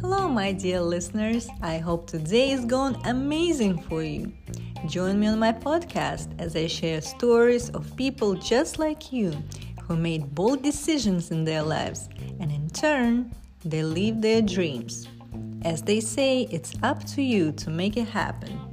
Hello, my dear listeners. I hope today is going amazing for you. Join me on my podcast as I share stories of people just like you who made bold decisions in their lives and in turn, they live their dreams. As they say, it's up to you to make it happen.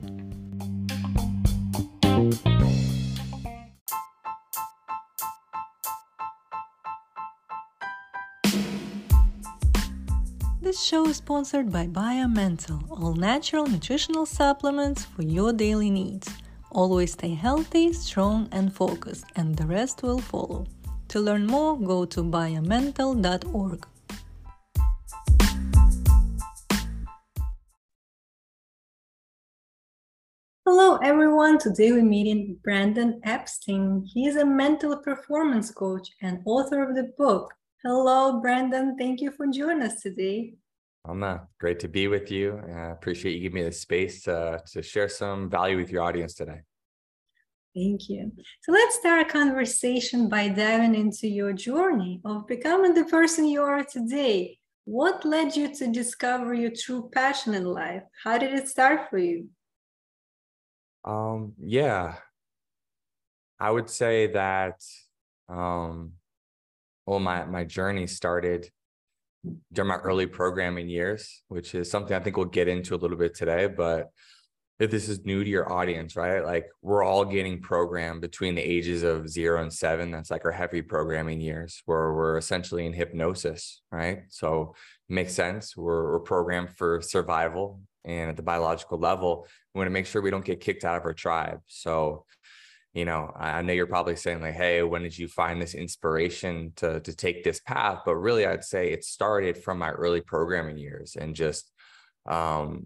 Show is sponsored by BioMental, all natural nutritional supplements for your daily needs. Always stay healthy, strong, and focused, and the rest will follow. To learn more, go to biomental.org. Hello, everyone. Today we're meeting Brandon Epstein. He's a mental performance coach and author of the book. Hello, Brandon. Thank you for joining us today. Alma, great to be with you. I appreciate you giving me the space to, to share some value with your audience today. Thank you. So let's start a conversation by diving into your journey of becoming the person you are today. What led you to discover your true passion in life? How did it start for you? Um, yeah, I would say that, um, well, my, my journey started during my early programming years, which is something I think we'll get into a little bit today. But if this is new to your audience, right? Like we're all getting programmed between the ages of zero and seven. That's like our heavy programming years where we're essentially in hypnosis, right? So makes sense. We're, we're programmed for survival. And at the biological level, we want to make sure we don't get kicked out of our tribe. So you know i know you're probably saying like hey when did you find this inspiration to to take this path? But really i'd say it started from my early programming years and just um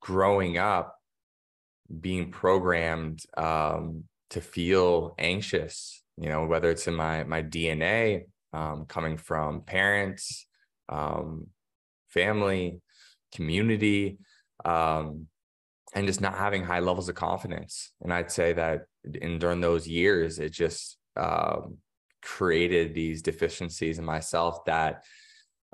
growing up being programmed um to feel anxious you know whether it's in my my dna um coming from parents um family community um and just not having high levels of confidence. And I'd say that in during those years, it just um, created these deficiencies in myself that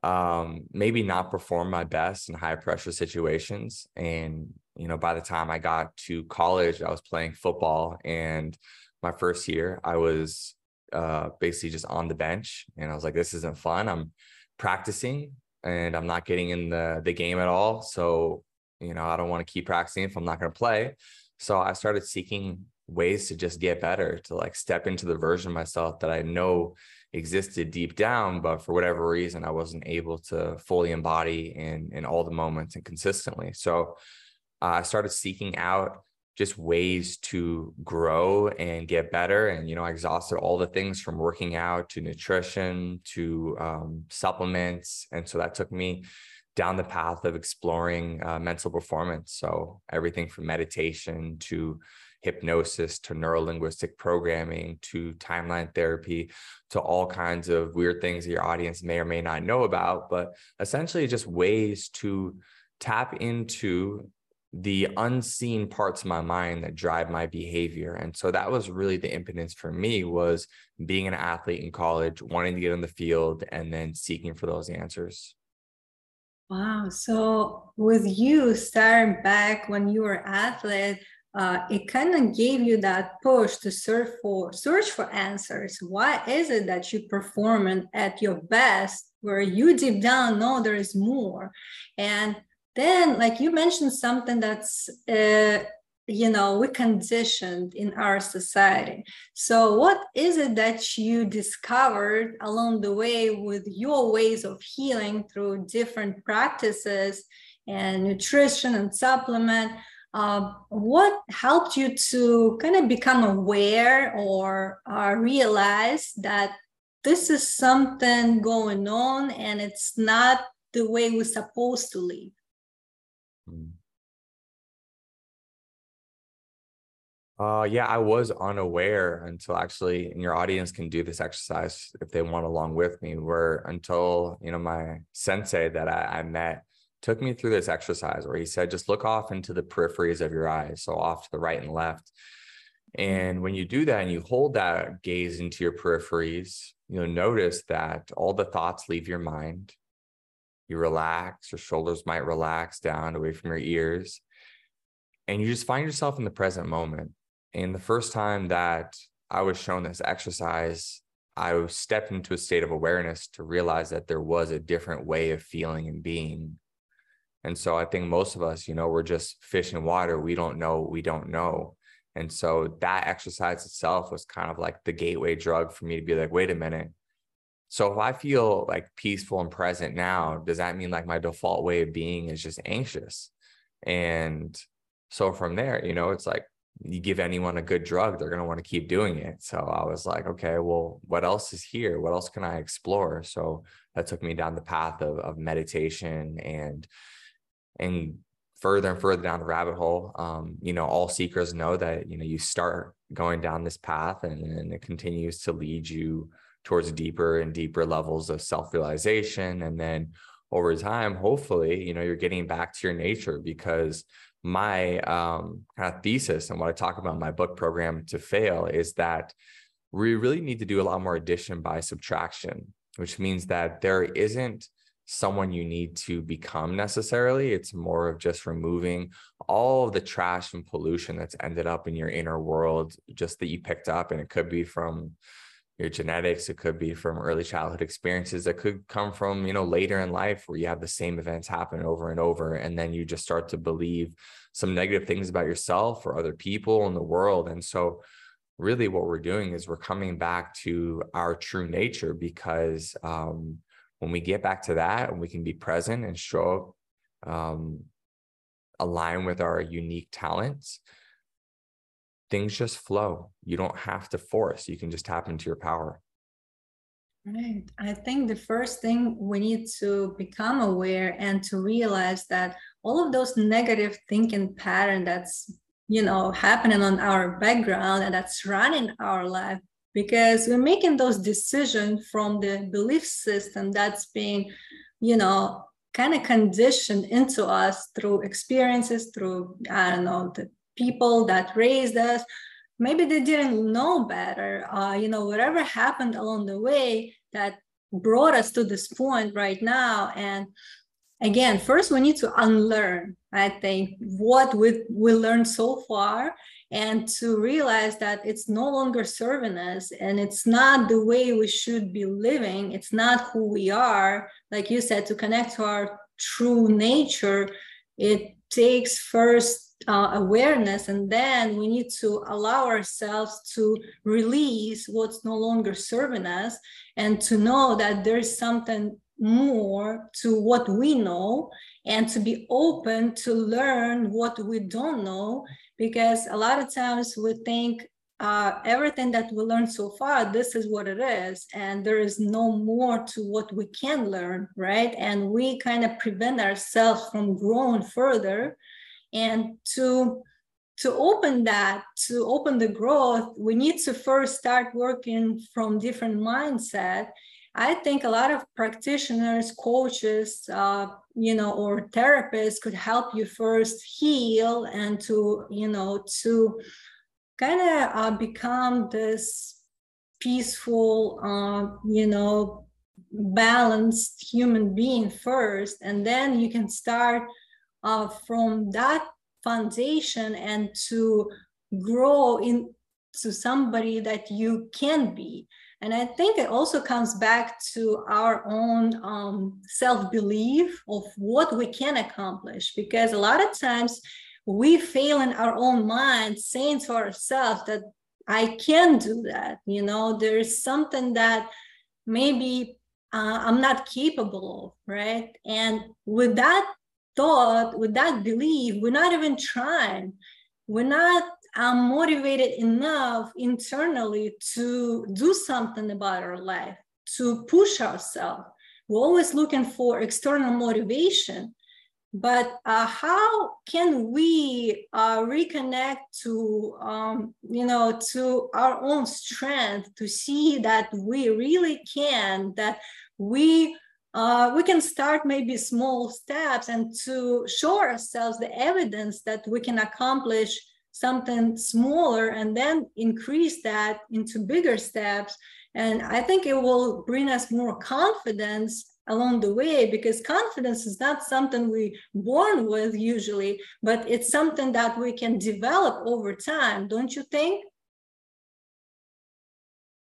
um, maybe not perform my best in high pressure situations. And you know, by the time I got to college, I was playing football, and my first year, I was uh, basically just on the bench, and I was like, "This isn't fun." I'm practicing, and I'm not getting in the the game at all. So you know, I don't want to keep practicing if I'm not going to play. So I started seeking ways to just get better, to like step into the version of myself that I know existed deep down, but for whatever reason, I wasn't able to fully embody in in all the moments and consistently. So I started seeking out just ways to grow and get better. And, you know, I exhausted all the things from working out to nutrition to um, supplements. And so that took me down the path of exploring uh, mental performance. So everything from meditation to hypnosis to neurolinguistic programming to timeline therapy to all kinds of weird things that your audience may or may not know about, but essentially just ways to tap into the unseen parts of my mind that drive my behavior. And so that was really the impetus for me was being an athlete in college wanting to get on the field and then seeking for those answers Wow. So with you starting back when you were athlete, uh, it kind of gave you that push to search for search for answers. Why is it that you perform at your best where you deep down know there is more? And then, like you mentioned, something that's uh, you know we conditioned in our society. So what is it that you discovered along the way with your ways of healing through different practices and nutrition and supplement? Uh, what helped you to kind of become aware or uh, realize that this is something going on and it's not the way we're supposed to live? Mm. Uh, yeah, I was unaware until actually, and your audience can do this exercise if they want along with me. Where until you know my sensei that I, I met took me through this exercise where he said, just look off into the peripheries of your eyes, so off to the right and left. And when you do that and you hold that gaze into your peripheries, you'll notice that all the thoughts leave your mind. You relax, your shoulders might relax down away from your ears. And you just find yourself in the present moment. And the first time that I was shown this exercise, I stepped into a state of awareness to realize that there was a different way of feeling and being. And so I think most of us, you know, we're just fish in water. We don't know, we don't know. And so that exercise itself was kind of like the gateway drug for me to be like, wait a minute. So if I feel like peaceful and present now, does that mean like my default way of being is just anxious? And so from there, you know, it's like you give anyone a good drug, they're going to want to keep doing it. So I was like, okay, well, what else is here? What else can I explore? So that took me down the path of, of meditation and, and further and further down the rabbit hole. Um, you know, all seekers know that, you know, you start going down this path and, and it continues to lead you towards deeper and deeper levels of self-realization. And then over time, hopefully, you know, you're getting back to your nature because my um, kind of thesis and what I talk about in my book Programmed to Fail is that we really need to do a lot more addition by subtraction, which means that there isn't someone you need to become necessarily. It's more of just removing all of the trash and pollution that's ended up in your inner world, just that you picked up. And it could be from your genetics, it could be from early childhood experiences, it could come from, you know, later in life where you have the same events happen over and over. And then you just start to believe some negative things about yourself or other people in the world. And so really what we're doing is we're coming back to our true nature because um, when we get back to that and we can be present and show up, um, align with our unique talents, things just flow. You don't have to force, you can just tap into your power. Right. I think the first thing we need to become aware and to realize that all of those negative thinking pattern that's you know happening on our background and that's running our life because we're making those decisions from the belief system that's being you know kind of conditioned into us through experiences through i don't know the people that raised us. Maybe they didn't know better. Uh, you know whatever happened along the way that brought us to this point right now. And again first we need to unlearn i think what we, we learned so far and to realize that it's no longer serving us and it's not the way we should be living. It's not who we are. Like you said to connect to our true nature it takes first uh, awareness and then we need to allow ourselves to release what's no longer serving us and to know that there's something more to what we know and to be open to learn what we don't know because a lot of times we think uh, everything that we learned so far this is what it is and there is no more to what we can learn right? And we kind of prevent ourselves from growing further. And to to open that to open the growth we need to first start working from different mindset. I think a lot of practitioners, coaches, uh, you know, or therapists could help you first heal and to, you know, to kind of uh, become this peaceful, uh, you know, balanced human being first, and then you can start uh, from that foundation and to grow into somebody that you can be. And I think it also comes back to our own um, self belief of what we can accomplish, because a lot of times we fail in our own mind saying to ourselves that I can do that. You know, there's something that maybe uh, I'm not capable of, right? And with that thought, with that belief, we're not even trying. We're not I'm motivated enough internally to do something about our life, to push ourselves. We're always looking for external motivation. But uh, how can we uh, reconnect to, um, you know, to our own strength to see that we really can, that we uh, we can start maybe small steps and to show ourselves the evidence that we can accomplish something smaller and then increase that into bigger steps. And I think it will bring us more confidence along the way because confidence is not something we born with usually, but it's something that we can develop over time, don't you think?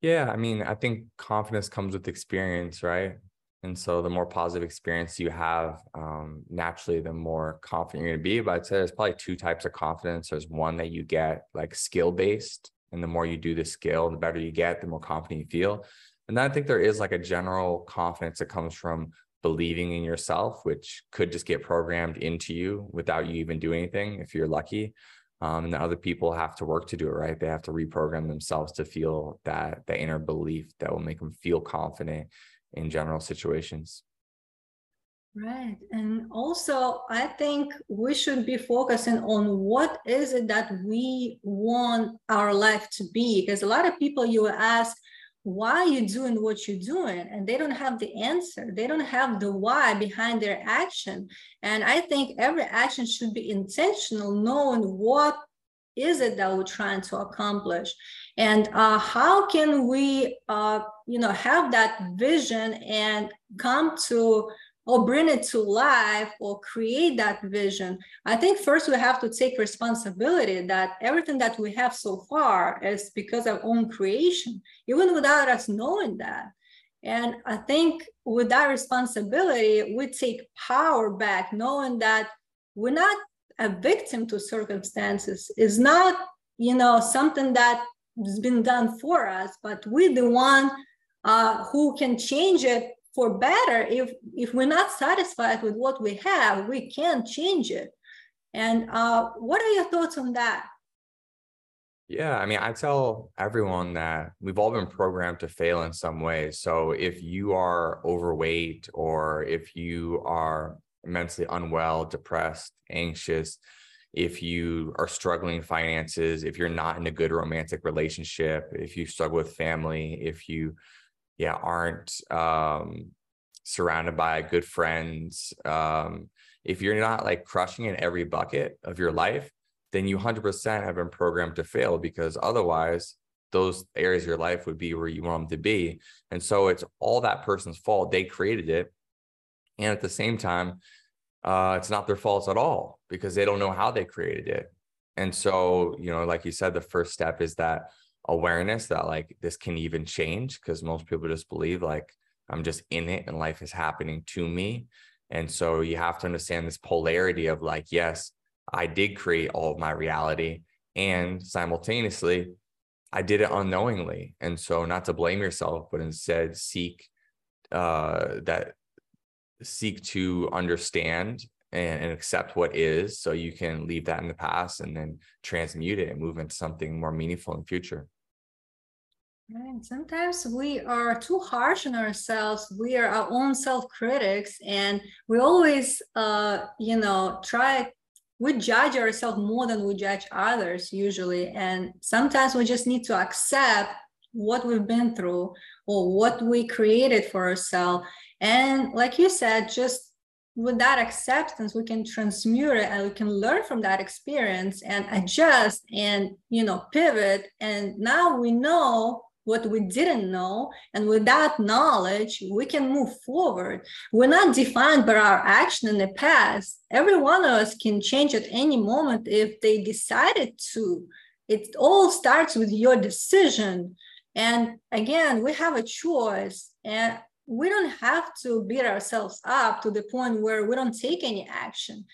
Yeah, I mean, I think confidence comes with experience, right? And so the more positive experience you have, um, naturally, the more confident you're going to be. But I'd say there's probably two types of confidence. There's one that you get like skill based. And the more you do the skill, the better you get, the more confident you feel. And I think there is like a general confidence that comes from believing in yourself, which could just get programmed into you without you even doing anything if you're lucky. Um, and the other people have to work to do it, right? They have to reprogram themselves to feel that the inner belief that will make them feel confident in general situations. Right. And also, I think we should be focusing on what is it that we want our life to be. Because a lot of people you ask, why you doing what you're doing? And they don't have the answer. They don't have the why behind their action. And I think every action should be intentional, knowing what is it that we're trying to accomplish and uh, how can we uh, you know have that vision and come to or bring it to life or create that vision i think first we have to take responsibility that everything that we have so far is because of our own creation even without us knowing that. And i think with that responsibility we take power back knowing that we're not a victim to circumstances. Is not you know something that has been done for us but we're the one uh, who can change it for better if if we're not satisfied with what we have we can't change it. And uh, what are your thoughts on that? Yeah i mean i tell everyone that we've all been programmed to fail in some ways so if you are overweight or if you are mentally unwell depressed anxious if you are struggling finances if you're not in a good romantic relationship if you struggle with family if you yeah aren't um, surrounded by good friends um, if you're not like crushing in every bucket of your life then you 100% have been programmed to fail because otherwise those areas of your life would be where you want them to be. And so it's all that person's fault. They created it. And at the same time uh, it's not their fault at all because they don't know how they created it. And so you know like you said the first step is that awareness that like this can even change because most people just believe like I'm just in it and life is happening to me. And so you have to understand this polarity of like, yes, I did create all of my reality. And simultaneously, I did it unknowingly. And so not to blame yourself, but instead seek uh, that seek to understand and, and, accept what is so you can leave that in the past and then transmute it and move into something more meaningful in the future. Right. Sometimes we are too harsh on ourselves. We are our own self critics, and we always, uh, you know, try. We judge ourselves more than we judge others usually, and sometimes we just need to accept what we've been through or what we created for ourselves. And like you said, just with that acceptance we can transmute it and we can learn from that experience and adjust and you know pivot and now we know what we didn't know. And with that knowledge, we can move forward. We're not defined by our action in the past. Every one of us can change at any moment if they decided to. It all starts with your decision. And again, we have a choice. And we don't have to beat ourselves up to the point where we don't take any action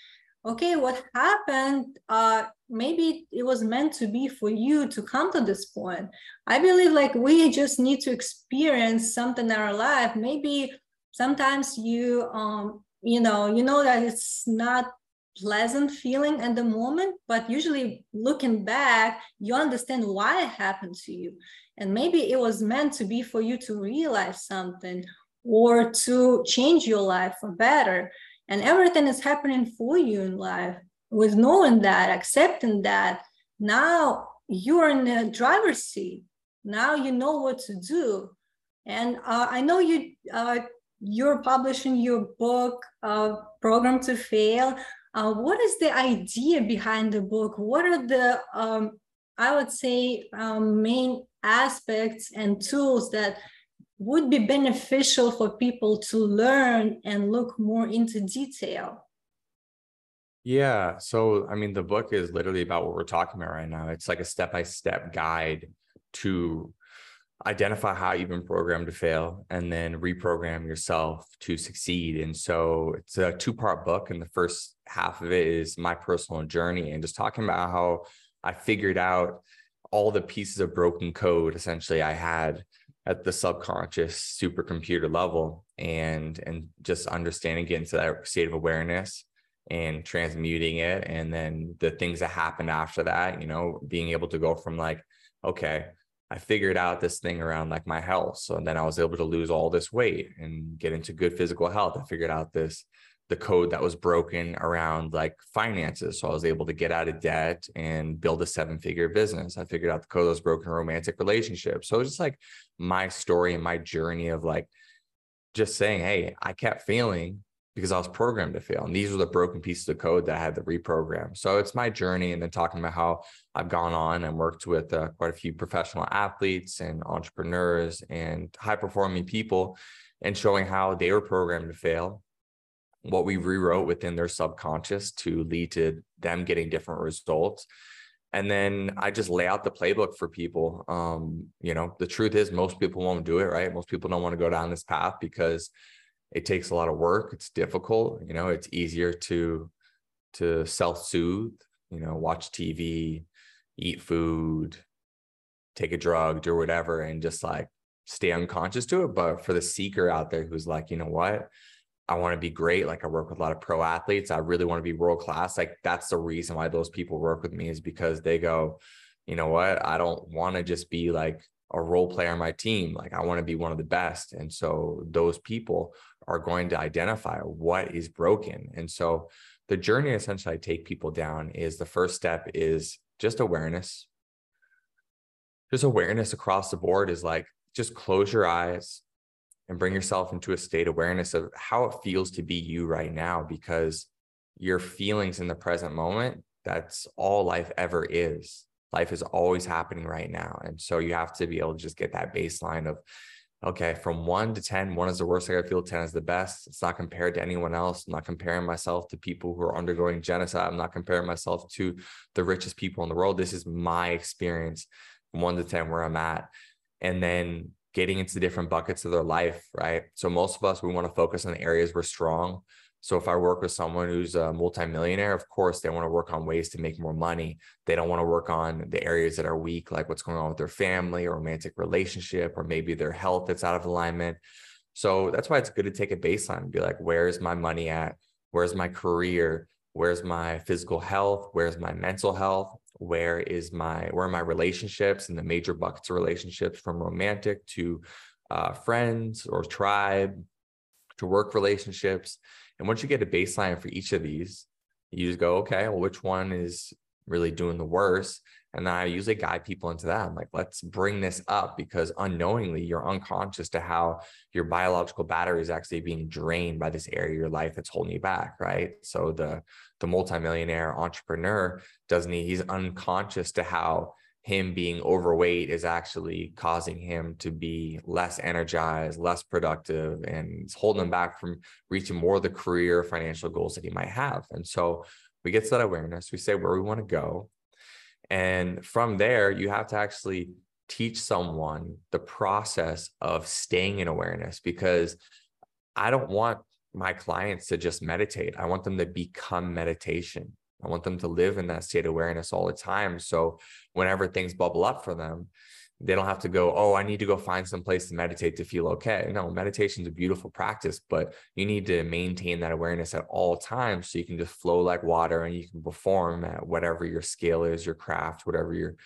okay, what happened? Uh, maybe it was meant to be for you to come to this point. I believe like we just need to experience something in our life. Maybe sometimes you, um, you know, you know that it's not pleasant feeling at the moment, but usually looking back, you understand why it happened to you. And maybe it was meant to be for you to realize something or to change your life for better. And everything is happening for you in life with knowing that accepting that now you're in the driver's seat. Now you know what to do. And uh, i know you uh, you're publishing your book uh, Programmed to Fail. Uh, what is the idea behind the book? What are the, um, I would say, um, main aspects and tools that would be beneficial for people to learn and look more into detail? Yeah. So, I mean, the book is literally about what we're talking about right now. It's like a step by step guide to identify how you've been programmed to fail and then reprogram yourself to succeed. And so it's a two part book. And the first half of it is my personal journey and just talking about how I figured out all the pieces of broken code essentially I had at the subconscious supercomputer level and and just understanding getting to that state of awareness and transmuting it and then the things that happened after that you know being able to go from like okay I figured out this thing around like my health. So then I was able to lose all this weight and get into good physical health. I figured out this the code that was broken around like finances. So I was able to get out of debt and build a seven figure business. I figured out the code that was broken romantic relationships. So it was just like my story and my journey of like just saying, Hey, I kept failing because I was programmed to fail. And these were the broken pieces of code that I had to reprogram. So it's my journey. And then talking about how I've gone on and worked with uh, quite a few professional athletes and entrepreneurs and high performing people and showing how they were programmed to fail, what we rewrote within their subconscious to lead to them getting different results. And then I just lay out the playbook for people. Um, you know, the truth is most people won't do it, right? Most people don't want to go down this path because it takes a lot of work it's difficult you know it's easier to to self-soothe you know watch tv eat food take a drug do whatever and just like stay unconscious to it but for the seeker out there who's like you know what i want to be great like i work with a lot of pro athletes i really want to be world class like that's the reason why those people work with me is because they go you know what i don't want to just be like a role player on my team like i want to be one of the best and so those people are going to identify what is broken. And so the journey essentially I take people down is the first step is just awareness. Just awareness across the board is like just close your eyes and bring yourself into a state awareness of how it feels to be you right now because your feelings in the present moment that's all life ever is life is always happening right now and so you have to be able to just get that baseline of okay, from one to 10, one is the worst I feel, 10 is the best. It's not compared to anyone else. I'm not comparing myself to people who are undergoing genocide. I'm not comparing myself to the richest people in the world. This is my experience from one to 10 where I'm at. And then getting into different buckets of their life, right? So most of us, we want to focus on the areas we're strong. So if I work with someone who's a multimillionaire, of course they want to work on ways to make more money. They don't want to work on the areas that are weak, like what's going on with their family or romantic relationship, or maybe their health that's out of alignment. So that's why it's good to take a baseline and be like, where's my money at? Where's my career? Where's my physical health? Where's my mental health? Where is my where are my relationships and the major buckets of relationships from romantic to uh, friends or tribe to work relationships. And once you get a baseline for each of these, you just go, okay, well, which one is really doing the worst? And I usually guide people into that. I'm like, let's bring this up because unknowingly you're unconscious to how your biological battery is actually being drained by this area of your life that's holding you back, right? So the the multimillionaire entrepreneur doesn't he, he's unconscious to how him being overweight is actually causing him to be less energized, less productive, and it's holding him back from reaching more of the career financial goals that he might have. And so we get to that awareness, we say where we want to go. And from there, you have to actually teach someone the process of staying in awareness because I don't want my clients to just meditate. I want them to become meditation. I want them to live in that state of awareness all the time. So whenever things bubble up for them, they don't have to go, oh, I need to go find some place to meditate to feel okay. No, meditation is a beautiful practice, but you need to maintain that awareness at all times so you can just flow like water and you can perform at whatever your skill is, your craft, whatever you're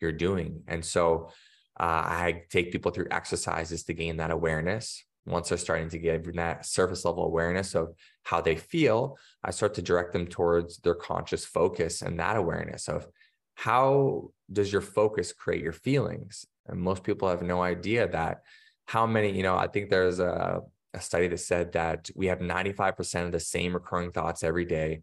you're doing. And so uh, I take people through exercises to gain that awareness once they're starting to get that surface level awareness of how they feel, I start to direct them towards their conscious focus and that awareness of how does your focus create your feelings? And most people have no idea that how many, you know, I think there's a, a study that said that we have 95% of the same recurring thoughts every day.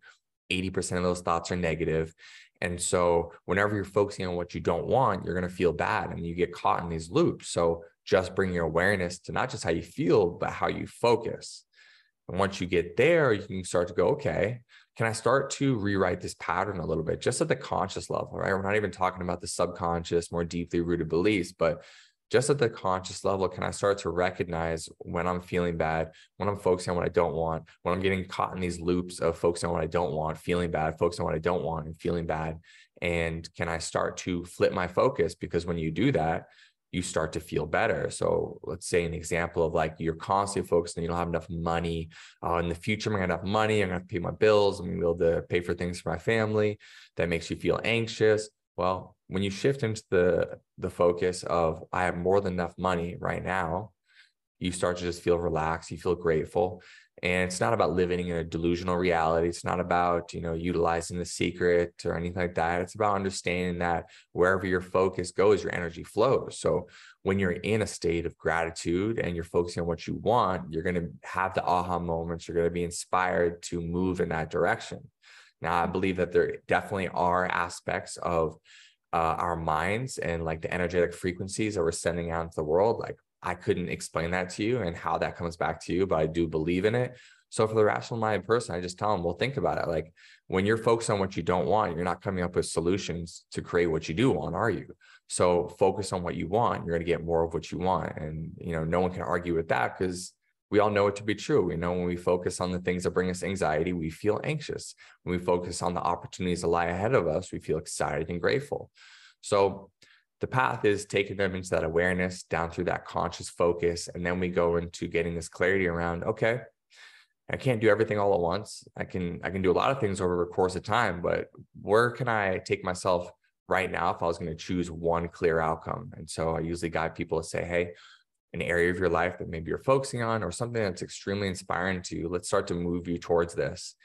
80% of those thoughts are negative. And so whenever you're focusing on what you don't want, you're going to feel bad and you get caught in these loops. So just bring your awareness to not just how you feel, but how you focus. And once you get there, you can start to go, okay, can I start to rewrite this pattern a little bit just at the conscious level, right? We're not even talking about the subconscious, more deeply rooted beliefs, but just at the conscious level, can I start to recognize when I'm feeling bad, when I'm focusing on what I don't want, when I'm getting caught in these loops of focusing on what I don't want, feeling bad, focusing on what I don't want, and feeling bad? And can I start to flip my focus? Because when you do that, you start to feel better. So let's say an example of like you're constantly focused and you don't have enough money. Uh, in the future, I'm gonna have money. I'm gonna pay my bills. I'm gonna be able to pay for things for my family. That makes you feel anxious. Well, when you shift into the the focus of I have more than enough money right now, you start to just feel relaxed. You feel grateful, and it's not about living in a delusional reality. It's not about you know utilizing the secret or anything like that. It's about understanding that wherever your focus goes your energy flows. So when you're in a state of gratitude and you're focusing on what you want you're going to have the aha moments. You're going to be inspired to move in that direction. Now i believe that there definitely are aspects of uh, our minds and like the energetic frequencies that we're sending out into the world like I couldn't explain that to you and how that comes back to you, but I do believe in it. So for the rational minded person, I just tell them, well, think about it. Like when you're focused on what you don't want, you're not coming up with solutions to create what you do want, are you? So focus on what you want. You're going to get more of what you want. And, you know, no one can argue with that because we all know it to be true. We know when we focus on the things that bring us anxiety, we feel anxious. When we focus on the opportunities that lie ahead of us, we feel excited and grateful. So the path is taking them into that awareness down through that conscious focus and then we go into getting this clarity around okay i can't do everything all at once. I can i can do a lot of things over a course of time but where can i take myself right now if i was going to choose one clear outcome? And so i usually guide people to say hey an area of your life that maybe you're focusing on or something that's extremely inspiring to you let's start to move you towards this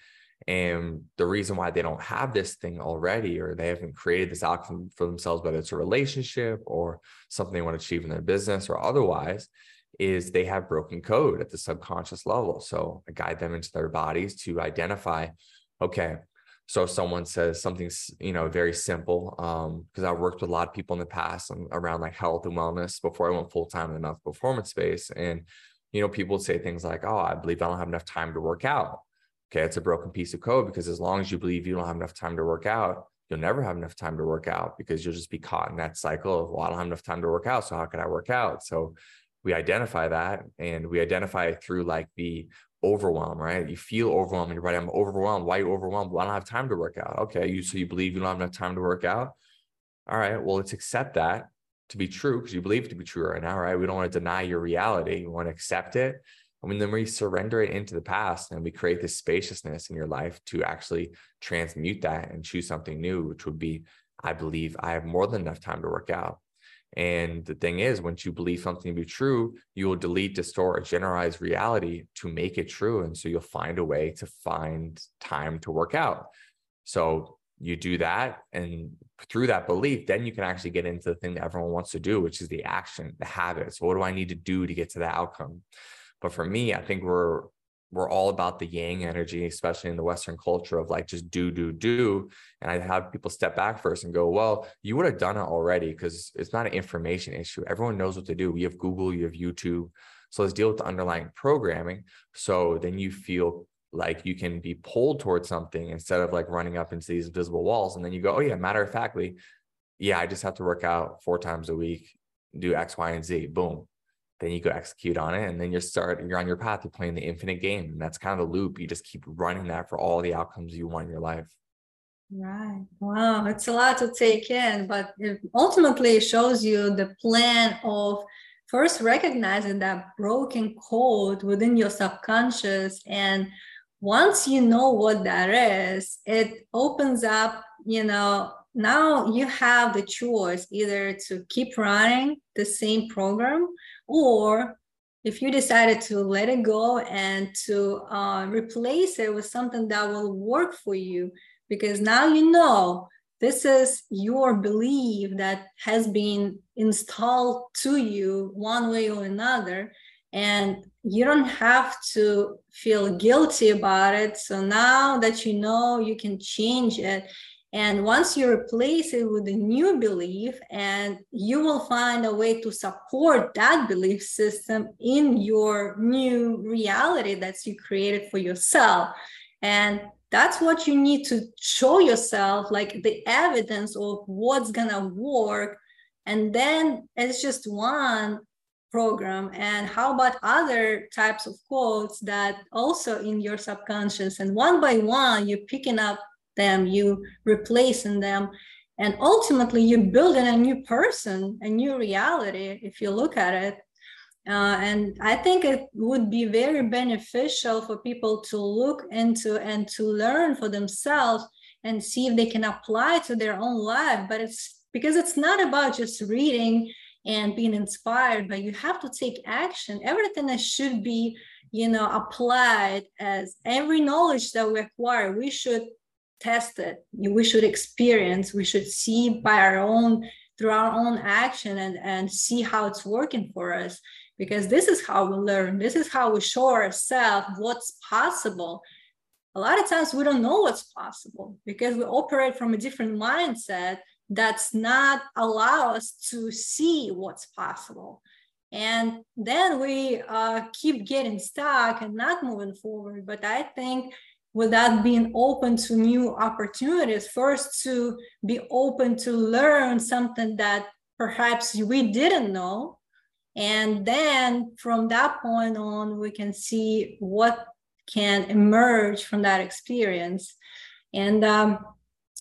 and the reason why they don't have this thing already, or they haven't created this outcome for themselves, whether it's a relationship or something they want to achieve in their business or otherwise, is they have broken code at the subconscious level. So I guide them into their bodies to identify, okay, so someone says something, you know, very simple, um, because I've worked with a lot of people in the past around like health and wellness before I went full time in the performance space. And, you know, people would say things like, oh, I believe I don't have enough time to work out okay, it's a broken piece of code because as long as you believe you don't have enough time to work out, you'll never have enough time to work out because you'll just be caught in that cycle of, well, I don't have enough time to work out. So how can I work out? So we identify that and we identify it through like the overwhelm, right? You feel overwhelmed and you're right. I'm overwhelmed. Why are you overwhelmed? Well, I don't have time to work out. Okay. You so you believe you don't have enough time to work out. All right. Well, let's accept that to be true because you believe it to be true right now, right? We don't want to deny your reality. We want to accept it I mean, then we surrender it into the past and we create this spaciousness in your life to actually transmute that and choose something new, which would be, I believe I have more than enough time to work out. And the thing is, once you believe something to be true, you will delete, distort, or generalize reality to make it true. And so you'll find a way to find time to work out. So you do that. And through that belief, then you can actually get into the thing that everyone wants to do, which is the action, the habits. What do I need to do to get to that outcome? But for me, I think we're we're all about the yang energy, especially in the Western culture of like just do, do, do. And I have people step back first and go, well, you would have done it already because it's not an information issue. Everyone knows what to do. We have Google, you have YouTube. So let's deal with the underlying programming. So then you feel like you can be pulled towards something instead of like running up into these invisible walls. And then you go, oh, yeah, matter of factly, yeah, I just have to work out four times a week, do X, Y, and Z. Boom then you go execute on it and then you're start you're on your path you're playing the infinite game and that's kind of the loop you just keep running that for all the outcomes you want in your life. Right. Wow it's a lot to take in but it ultimately shows you the plan of first recognizing that broken code within your subconscious and once you know what that is it opens up you know now you have the choice either to keep running the same program or if you decided to let it go and to uh, replace it with something that will work for you. Because now you know this is your belief that has been installed to you one way or another. And you don't have to feel guilty about it. So now that you know you can change it and once you replace it with a new belief, and you will find a way to support that belief system in your new reality that you created for yourself. And that's what you need to show yourself, like the evidence of what's gonna work. And then it's just one program and how about other types of quotes that also in your subconscious and one by one you're picking up them, you replacing them. And ultimately, you're building a new person, a new reality, if you look at it. Uh, and I think it would be very beneficial for people to look into and to learn for themselves and see if they can apply to their own life. But it's because it's not about just reading and being inspired, but you have to take action. Everything that should be, you know, applied as every knowledge that we acquire, we should test it we should experience we should see by our own through our own action and and see how it's working for us. Because this is how we learn. This is how we show ourselves what's possible. A lot of times we don't know what's possible because we operate from a different mindset that's not allow us to see what's possible. And then we uh, keep getting stuck and not moving forward. But i think without being open to new opportunities? First to be open to learn something that perhaps we didn't know. And then from that point on we can see what can emerge from that experience. And um,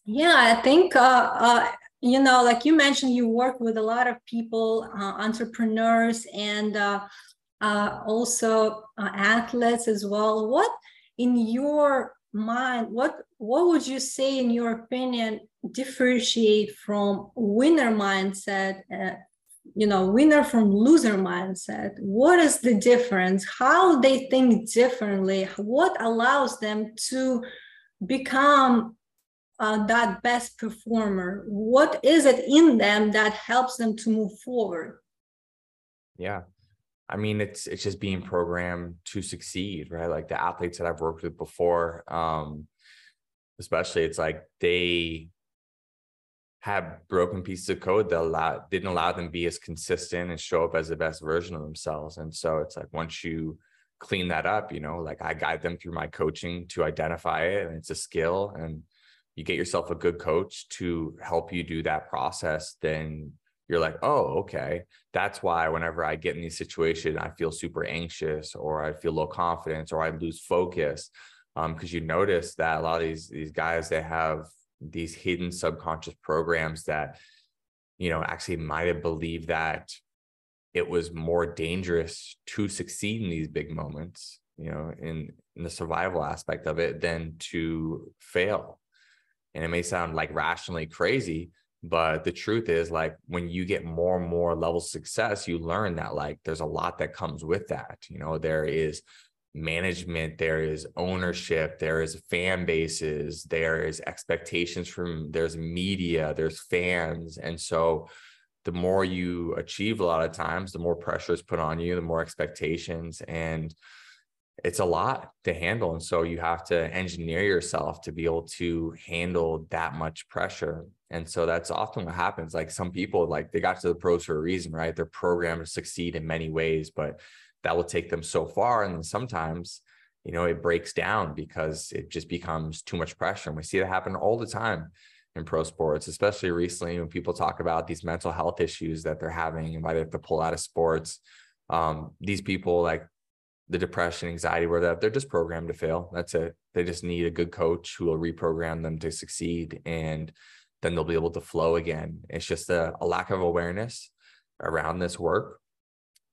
yeah i think uh, uh, you know like you mentioned you work with a lot of people uh, entrepreneurs and uh, uh, also uh, athletes as well. What in your mind what what would you say in your opinion differentiate from winner mindset uh, you know winner from loser mindset? What is the difference? How they think differently? What allows them to become uh, that best performer? What is it in them that helps them to move forward? Yeah I mean, it's it's just being programmed to succeed, right? Like the athletes that I've worked with before, um, especially, it's like they had broken pieces of code that allow, didn't allow them be as consistent and show up as the best version of themselves. And so it's like once you clean that up, you know, like I guide them through my coaching to identify it, and it's a skill, and you get yourself a good coach to help you do that process, then you're like, oh, okay. That's why whenever I get in these situations, I feel super anxious or I feel low confidence or I lose focus. Um, because you notice that a lot of these these guys they have these hidden subconscious programs that, you know, actually might have believed that it was more dangerous to succeed in these big moments, you know, in, in the survival aspect of it than to fail. And it may sound like rationally crazy, but the truth is, like, when you get more and more levels of success, you learn that, like, there's a lot that comes with that. You know, there is management, there is ownership, there is fan bases, there is expectations from, there's media, there's fans. And so, the more you achieve a lot of times, the more pressure is put on you, the more expectations. And it's a lot to handle. And so you have to engineer yourself to be able to handle that much pressure. And so that's often what happens. Like some people, like they got to the pros for a reason, right? They're programmed to succeed in many ways, but that will take them so far. And then sometimes, you know, it breaks down because it just becomes too much pressure. And we see that happen all the time in pro sports, especially recently when people talk about these mental health issues that they're having and why they have to pull out of sports. Um, these people like the depression, anxiety, where that they're just programmed to fail. That's it. They just need a good coach who will reprogram them to succeed. And then they'll be able to flow again. It's just a, a lack of awareness around this work,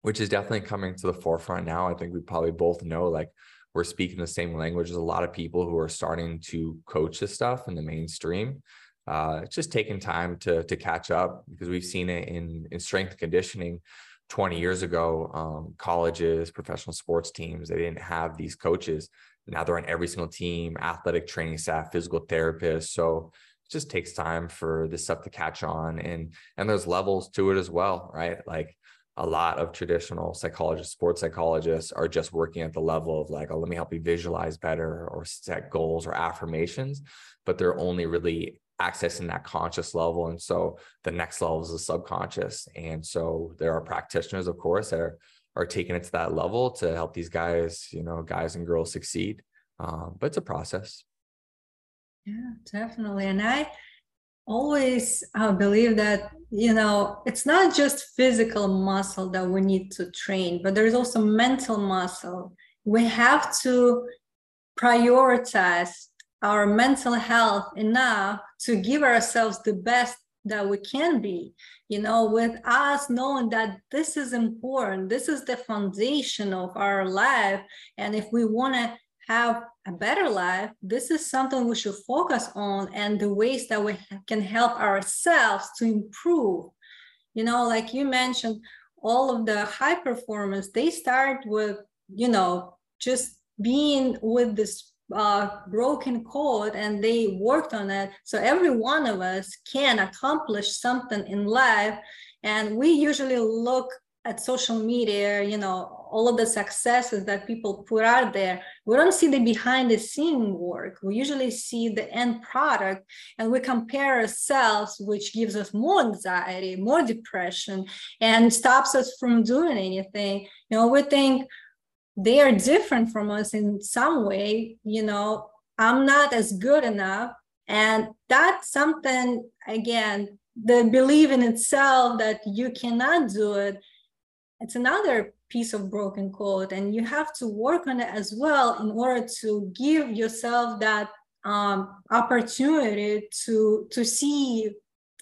which is definitely coming to the forefront now. I think we probably both know like we're speaking the same language. as a lot of people who are starting to coach this stuff in the mainstream. Uh, it's just taking time to to catch up because we've seen it in in strength conditioning. 20 years ago, um, colleges, professional sports teams, they didn't have these coaches. Now they're on every single team, athletic training staff, physical therapists. So just takes time for this stuff to catch on and and there's levels to it as well right like a lot of traditional psychologists, sports psychologists are just working at the level of like, oh, let me help you visualize better or set goals or affirmations, but they're only really accessing that conscious level. And so the next level is the subconscious. And so there are practitioners, of course, that are, are taking it to that level to help these guys, you know, guys and girls succeed. Um, but it's a process. Yeah, definitely. And I always uh, believe that you know it's not just physical muscle that we need to train but there's also mental muscle we have to prioritize our mental health enough to give ourselves the best that we can be you know with us knowing that this is important this is the foundation of our life and if we want to have a better life, this is something we should focus on and the ways that we can help ourselves to improve. You know, like you mentioned, all of the high performance, they start with, you know, just being with this uh, broken code and they worked on it. So every one of us can accomplish something in life. And we usually look at social media, you know, all of the successes that people put out there, we don't see the behind the scene work. We usually see the end product and we compare ourselves, which gives us more anxiety, more depression, and stops us from doing anything. You know, we think they are different from us in some way, you know, I'm not as good enough. And that's something, again, the belief in itself that you cannot do it it's another piece of broken code. And you have to work on it as well in order to give yourself that um, opportunity to to see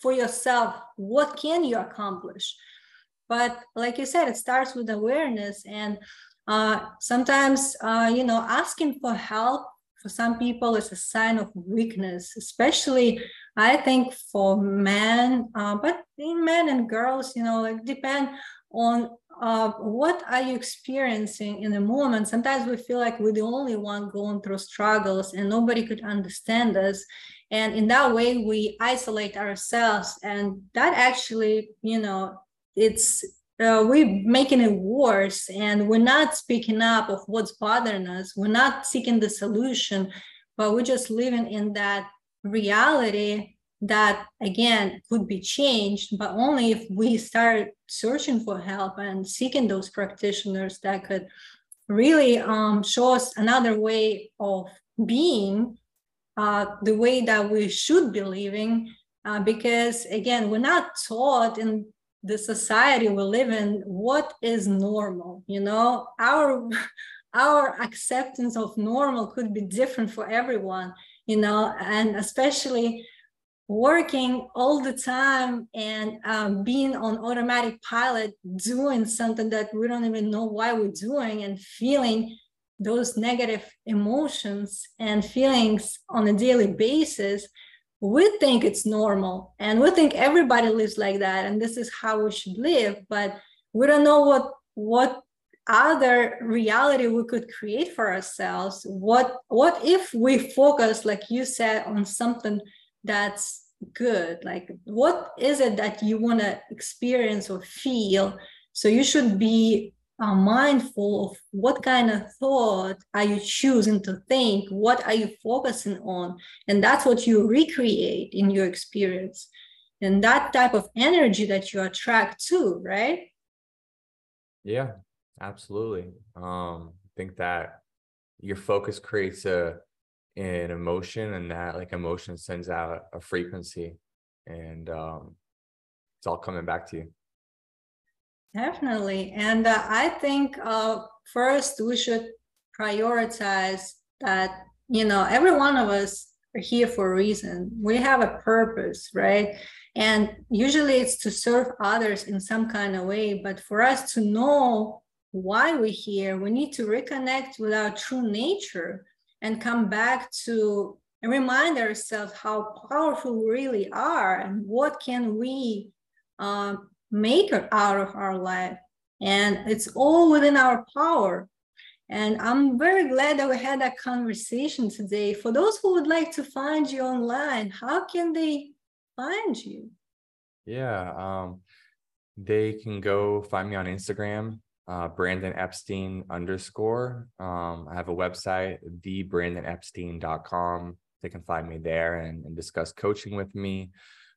for yourself what can you accomplish. But like you said it starts with awareness and uh, sometimes uh, you know asking for help for some people is a sign of weakness especially i think for men uh, but in men and girls you know it depend on uh, what are you experiencing in the moment? Sometimes we feel like we're the only one going through struggles and nobody could understand us. And in that way we isolate ourselves. And that actually you know it's uh, we're making it worse. And we're not speaking up of what's bothering us. We're not seeking the solution but we're just living in that reality that again could be changed but only if we start searching for help and seeking those practitioners that could really um, show us another way of being uh, the way that we should be living uh, because again we're not taught in the society we live in what is normal you know? Our our acceptance of normal could be different for everyone you know? And especially working all the time and um, being on automatic pilot, doing something that we don't even know why we're doing and feeling those negative emotions and feelings on a daily basis, we think it's normal. And we think everybody lives like that and this is how we should live, but we don't know what what other reality we could create for ourselves. What what if we focus like you said on something that's good. Like what is it that you want to experience or feel? So you should be uh, mindful of what kind of thought are you choosing to think? What are you focusing on? And that's what you recreate in your experience. And that type of energy that you attract to right? Yeah absolutely. Um i think that your focus creates a in emotion and that like emotion sends out a frequency and um it's all coming back to you. Definitely and uh, i think uh first we should prioritize that you know every one of us are here for a reason. We have a purpose right? And usually it's to serve others in some kind of way but for us to know why we're here we need to reconnect with our true nature and come back to and remind ourselves how powerful we really are and what can we um, make out of our life. And it's all within our power. And i'm very glad that we had that conversation today. For those who would like to find you online how can they find you? Yeah um They can go find me on Instagram, uh, Brandon Epstein underscore. Um, I have a website, thebrandonepstein.com. They can find me there and, and discuss coaching with me.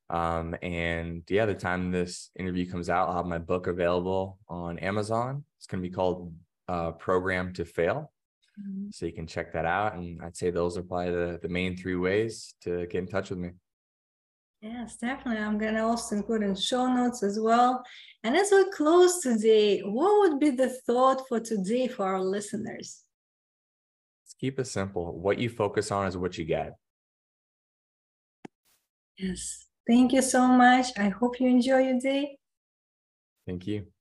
Um, and yeah, the time this interview comes out, I'll have my book available on Amazon. It's going to be called uh, Programmed to Fail. Mm-hmm. So you can check that out. And I'd say those are probably the, the main three ways to get in touch with me. Yes, definitely. I'm going to also include in show notes as well. And as we close today, what would be the thought for today for our listeners? Let's keep it simple. What you focus on is what you get. Yes. Thank you so much. I hope you enjoy your day. Thank you. Thank you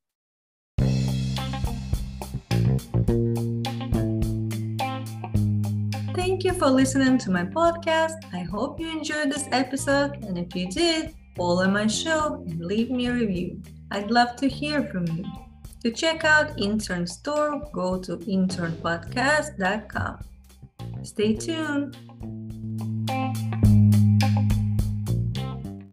for listening to my podcast. I hope you enjoyed this episode. And if you did, follow my show and leave me a review. I'd love to hear from you. To check out Intern Store, go to internpodcast.com. Stay tuned.